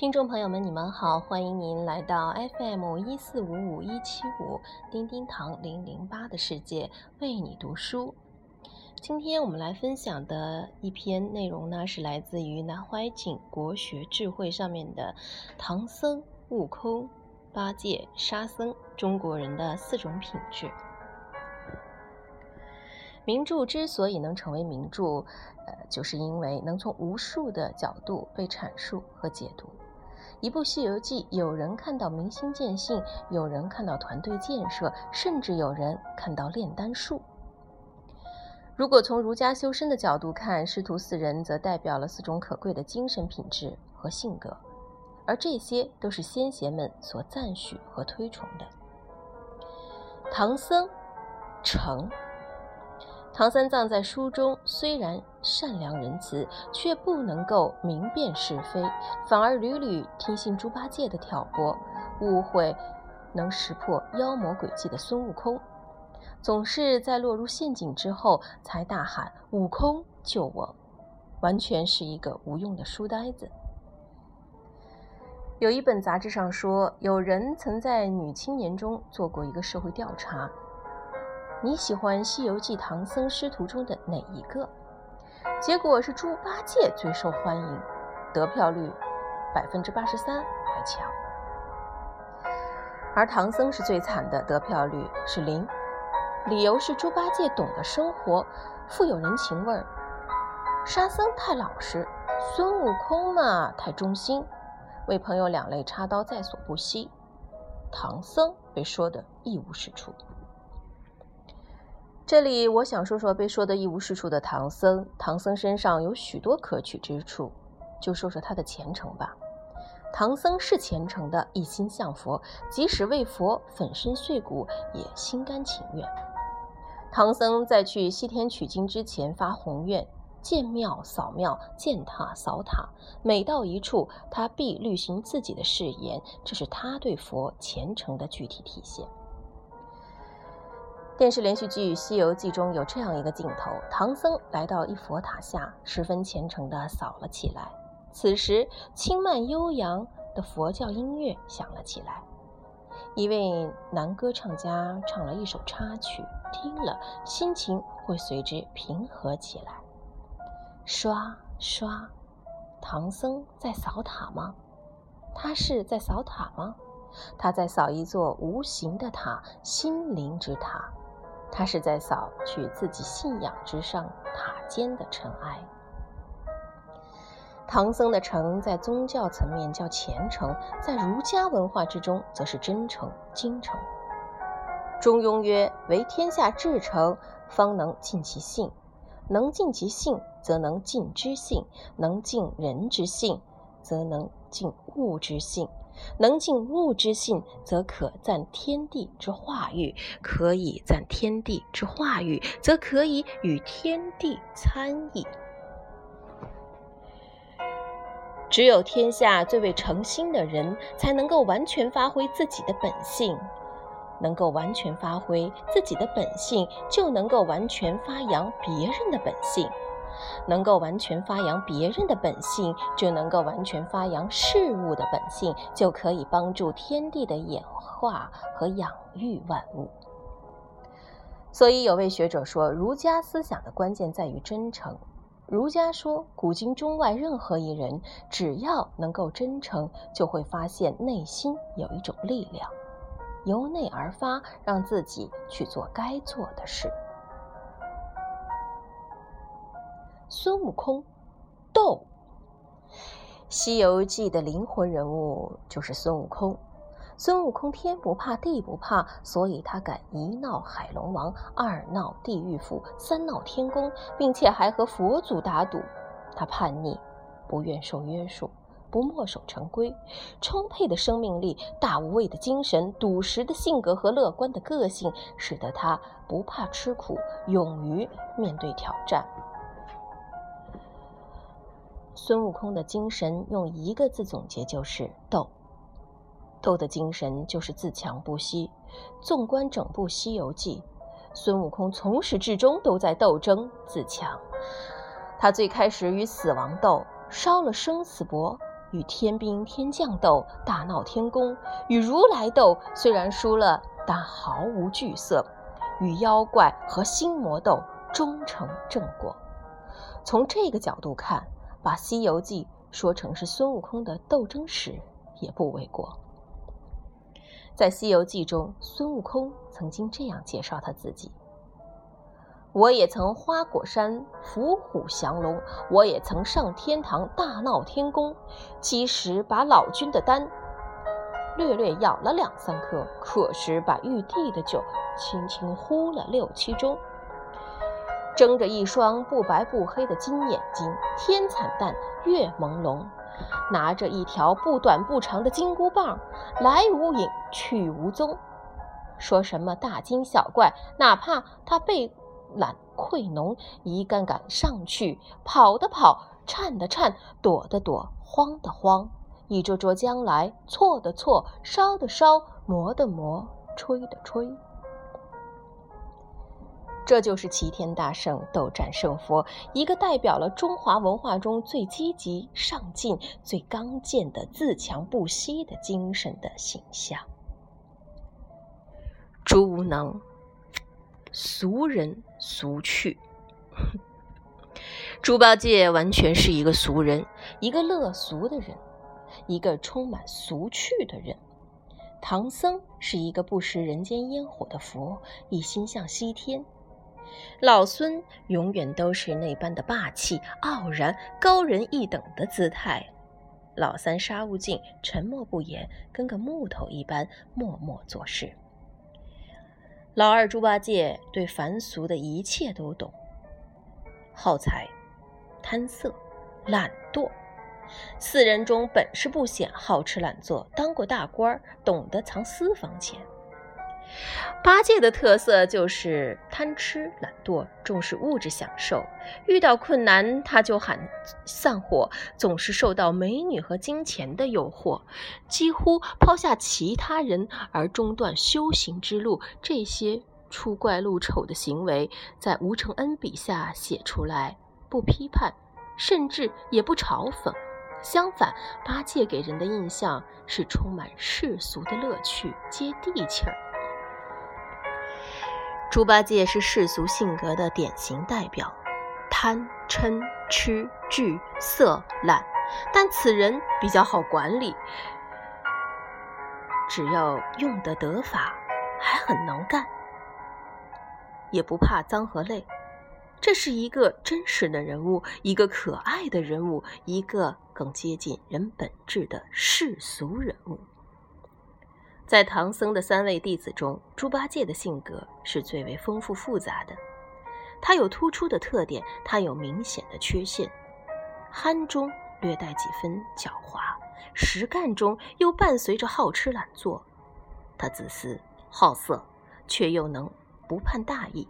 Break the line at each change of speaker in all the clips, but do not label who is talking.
听众朋友们，你们好，欢迎您来到 FM 一四五五一七五叮叮堂零零八的世界，为你读书。今天我们来分享的一篇内容呢，是来自于南怀瑾国学智慧上面的唐僧、悟空、八戒、沙僧中国人的四种品质。名著之所以能成为名著，呃，就是因为能从无数的角度被阐述和解读。一部《西游记》，有人看到明心见性，有人看到团队建设，甚至有人看到炼丹术。如果从儒家修身的角度看，师徒四人则代表了四种可贵的精神品质和性格，而这些都是先贤们所赞许和推崇的。唐僧，诚。唐三藏在书中虽然善良仁慈，却不能够明辨是非，反而屡屡听信猪八戒的挑拨，误会能识破妖魔鬼计的孙悟空，总是在落入陷阱之后才大喊“悟空救我”，完全是一个无用的书呆子。有一本杂志上说，有人曾在女青年中做过一个社会调查。你喜欢《西游记》唐僧师徒中的哪一个？结果是猪八戒最受欢迎，得票率百分之八十三还强。而唐僧是最惨的，得票率是零。理由是猪八戒懂得生活，富有人情味儿；沙僧太老实，孙悟空嘛太忠心，为朋友两肋插刀在所不惜。唐僧被说的一无是处。这里我想说说被说的一无是处的唐僧。唐僧身上有许多可取之处，就说说他的虔诚吧。唐僧是虔诚的，一心向佛，即使为佛粉身碎骨也心甘情愿。唐僧在去西天取经之前发宏愿：建庙扫庙，建塔扫塔，每到一处，他必履行自己的誓言。这是他对佛虔诚的具体体现。电视连续剧《西游记》中有这样一个镜头：唐僧来到一佛塔下，十分虔诚地扫了起来。此时，轻慢悠扬的佛教音乐响了起来，一位男歌唱家唱了一首插曲，听了心情会随之平和起来。刷刷，唐僧在扫塔吗？他是在扫塔吗？他在扫一座无形的塔，心灵之塔。他是在扫去自己信仰之上塔尖的尘埃。唐僧的诚在宗教层面叫虔诚，在儒家文化之中则是真诚、精诚。中庸曰：“为天下至诚，方能尽其性；能尽其性，则能尽之性；能尽人之性，则能尽物之性。”能尽物之性，则可赞天地之化育；可以赞天地之化育，则可以与天地参议。只有天下最为诚心的人，才能够完全发挥自己的本性。能够完全发挥自己的本性，就能够完全发扬别人的本性。能够完全发扬别人的本性，就能够完全发扬事物的本性，就可以帮助天地的演化和养育万物。所以，有位学者说，儒家思想的关键在于真诚。儒家说，古今中外任何一人，只要能够真诚，就会发现内心有一种力量，由内而发，让自己去做该做的事。孙悟空，斗，《西游记》的灵魂人物就是孙悟空。孙悟空天不怕地不怕，所以他敢一闹海龙王，二闹地狱府，三闹天宫，并且还和佛祖打赌。他叛逆，不愿受约束，不墨守成规，充沛的生命力、大无畏的精神、笃实的性格和乐观的个性，使得他不怕吃苦，勇于面对挑战。孙悟空的精神用一个字总结就是斗。斗的精神就是自强不息。纵观整部《西游记》，孙悟空从始至终都在斗争自强。他最开始与死亡斗，烧了生死簿，与天兵天将斗，大闹天宫；与如来斗，虽然输了，但毫无惧色；与妖怪和心魔斗，终成正果。从这个角度看，把《西游记》说成是孙悟空的斗争史，也不为过。在《西游记》中，孙悟空曾经这样介绍他自己。我也曾花果山伏虎降龙，我也曾上天堂大闹天宫。其实把老君的丹略略舀了两三颗，可是把玉帝的酒轻轻呼了六七盅。睁着一双不白不黑的金眼睛，天惨淡，月朦胧。拿着一条不短不长的金箍棒，来无影去无踪。说什么大惊小怪，哪怕他被。懒愧浓，一杆杆上去，跑的跑，颤的颤，躲的躲，慌的慌，一桌桌将来，错的错，烧的烧，磨的磨，吹的吹。这就是齐天大圣斗战胜佛，一个代表了中华文化中最积极上进、最刚健的自强不息的精神的形象。朱无能。俗人俗趣，猪八戒完全是一个俗人，一个乐俗的人，一个充满俗趣的人。唐僧是一个不食人间烟火的佛，一心向西天。老孙永远都是那般的霸气、傲然、高人一等的姿态。老三沙悟净沉默不言，跟个木头一般，默默做事。老二猪八戒对凡俗的一切都懂，好财、贪色、懒惰，四人中本事不显，好吃懒做，当过大官，懂得藏私房钱。八戒的特色就是贪吃懒惰，重视物质享受。遇到困难他就喊散伙，总是受到美女和金钱的诱惑，几乎抛下其他人而中断修行之路。这些出怪露丑的行为，在吴承恩笔下写出来，不批判，甚至也不嘲讽。相反，八戒给人的印象是充满世俗的乐趣，接地气儿。猪八戒是世俗性格的典型代表，贪嗔痴惧色懒，但此人比较好管理，只要用得得法，还很能干，也不怕脏和累。这是一个真实的人物，一个可爱的人物，一个更接近人本质的世俗人物。在唐僧的三位弟子中，猪八戒的性格是最为丰富复杂的。他有突出的特点，他有明显的缺陷。憨中略带几分狡猾，实干中又伴随着好吃懒做。他自私好色，却又能不判大义。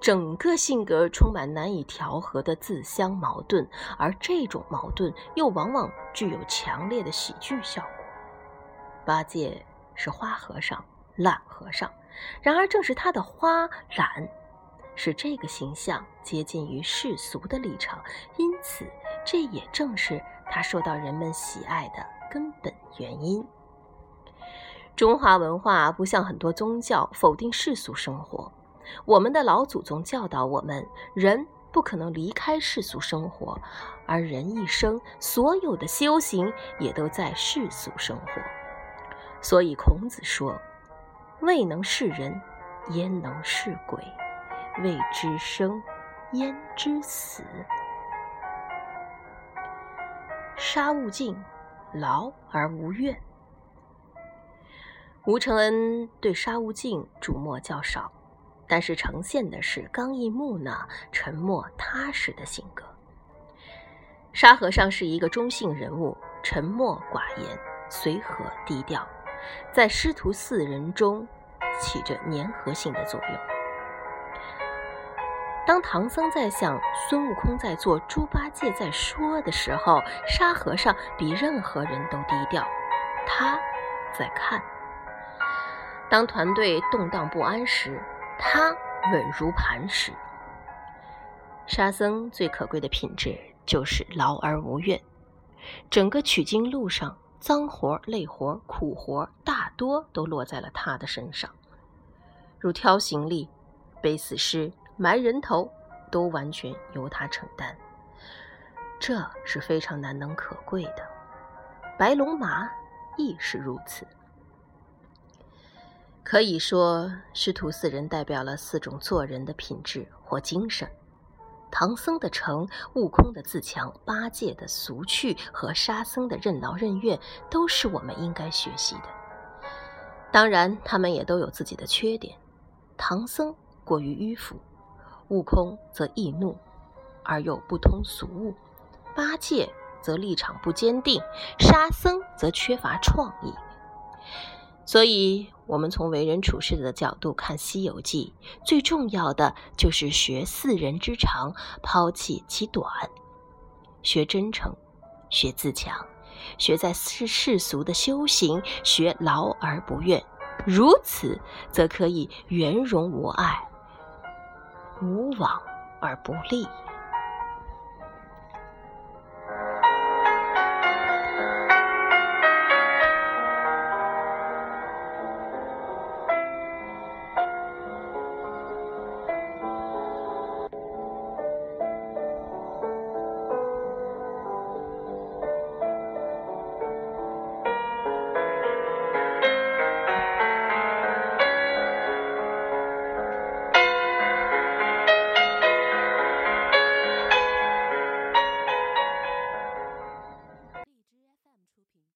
整个性格充满难以调和的自相矛盾，而这种矛盾又往往具有强烈的喜剧效果。八戒。是花和尚、懒和尚，然而正是他的花懒，使这个形象接近于世俗的立场，因此这也正是他受到人们喜爱的根本原因。中华文化不像很多宗教否定世俗生活，我们的老祖宗教导我们，人不可能离开世俗生活，而人一生所有的修行也都在世俗生活。所以孔子说：“未能是人，焉能是鬼？未知生，焉知死？”沙悟净，劳而无怨。吴承恩对沙悟净瞩目较少，但是呈现的是刚毅木讷、沉默踏实的性格。沙和尚是一个中性人物，沉默寡言，随和低调。在师徒四人中起着粘合性的作用。当唐僧在想，孙悟空在做，猪八戒在说的时候，沙和尚比任何人都低调，他在看。当团队动荡不安时，他稳如磐石。沙僧最可贵的品质就是劳而无怨。整个取经路上，脏活、累活、苦活大多都落在了他的身上，如挑行李、背死尸、埋人头，都完全由他承担。这是非常难能可贵的。白龙马亦是如此。可以说，师徒四人代表了四种做人的品质或精神。唐僧的诚，悟空的自强，八戒的俗趣和沙僧的任劳任怨，都是我们应该学习的。当然，他们也都有自己的缺点。唐僧过于迂腐，悟空则易怒而又不通俗务，八戒则立场不坚定，沙僧则缺乏创意。所以，我们从为人处事的角度看《西游记》，最重要的就是学四人之长，抛弃其短，学真诚，学自强，学在世世俗的修行，学劳而不怨。如此，则可以圆融无碍，无往而不利。